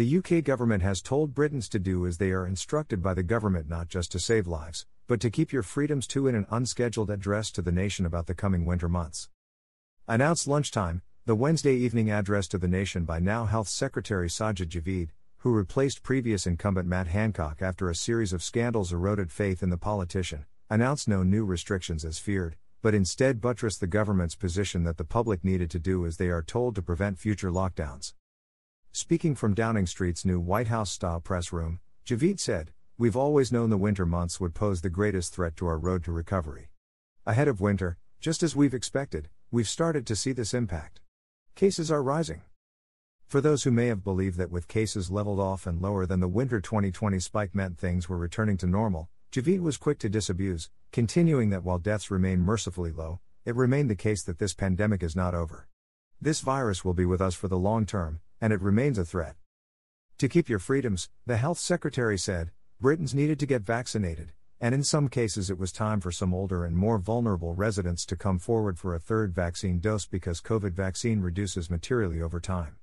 The UK government has told Britons to do as they are instructed by the government not just to save lives, but to keep your freedoms too in an unscheduled address to the nation about the coming winter months. Announced lunchtime, the Wednesday evening address to the nation by now Health Secretary Sajid Javid, who replaced previous incumbent Matt Hancock after a series of scandals eroded faith in the politician, announced no new restrictions as feared, but instead buttressed the government's position that the public needed to do as they are told to prevent future lockdowns. Speaking from Downing Street's new White House style press room, Javid said, We've always known the winter months would pose the greatest threat to our road to recovery. Ahead of winter, just as we've expected, we've started to see this impact. Cases are rising. For those who may have believed that with cases leveled off and lower than the winter 2020 spike meant things were returning to normal, Javid was quick to disabuse, continuing that while deaths remain mercifully low, it remained the case that this pandemic is not over. This virus will be with us for the long term, and it remains a threat. To keep your freedoms, the health secretary said, Britons needed to get vaccinated, and in some cases it was time for some older and more vulnerable residents to come forward for a third vaccine dose because COVID vaccine reduces materially over time.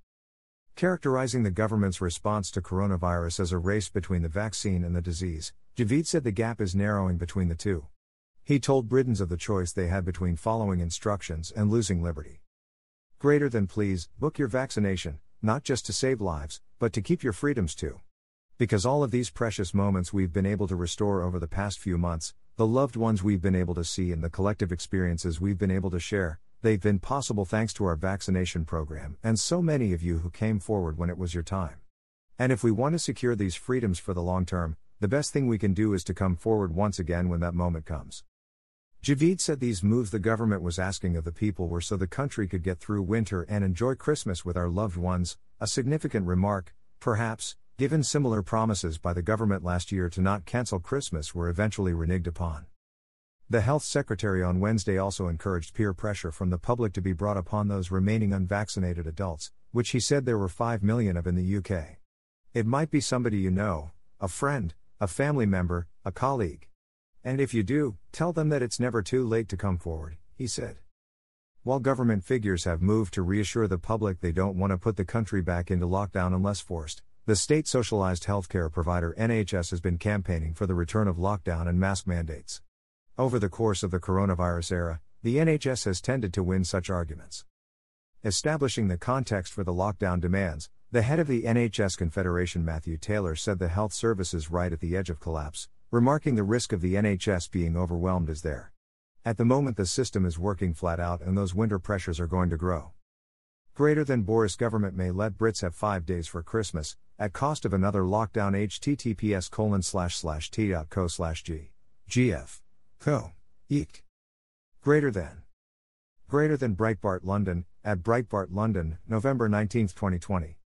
Characterizing the government's response to coronavirus as a race between the vaccine and the disease, Javid said the gap is narrowing between the two. He told Britons of the choice they had between following instructions and losing liberty. Greater than please, book your vaccination, not just to save lives, but to keep your freedoms too. Because all of these precious moments we've been able to restore over the past few months, the loved ones we've been able to see, and the collective experiences we've been able to share, they've been possible thanks to our vaccination program and so many of you who came forward when it was your time. And if we want to secure these freedoms for the long term, the best thing we can do is to come forward once again when that moment comes. Javid said these moves the government was asking of the people were so the country could get through winter and enjoy Christmas with our loved ones, a significant remark, perhaps, given similar promises by the government last year to not cancel Christmas were eventually reneged upon. The health secretary on Wednesday also encouraged peer pressure from the public to be brought upon those remaining unvaccinated adults, which he said there were 5 million of in the UK. It might be somebody you know, a friend, a family member, a colleague. And if you do, tell them that it's never too late to come forward, he said. While government figures have moved to reassure the public they don't want to put the country back into lockdown unless forced, the state socialized healthcare provider NHS has been campaigning for the return of lockdown and mask mandates. Over the course of the coronavirus era, the NHS has tended to win such arguments. Establishing the context for the lockdown demands, the head of the NHS Confederation Matthew Taylor said the health service is right at the edge of collapse, remarking the risk of the NHS being overwhelmed is there. At the moment, the system is working flat out and those winter pressures are going to grow. Greater than Boris government may let Brits have five days for Christmas, at cost of another lockdown https colon slash slash t.co slash g. gf. co. eek. Greater than. Greater than Breitbart London, at Breitbart London, November 19, 2020.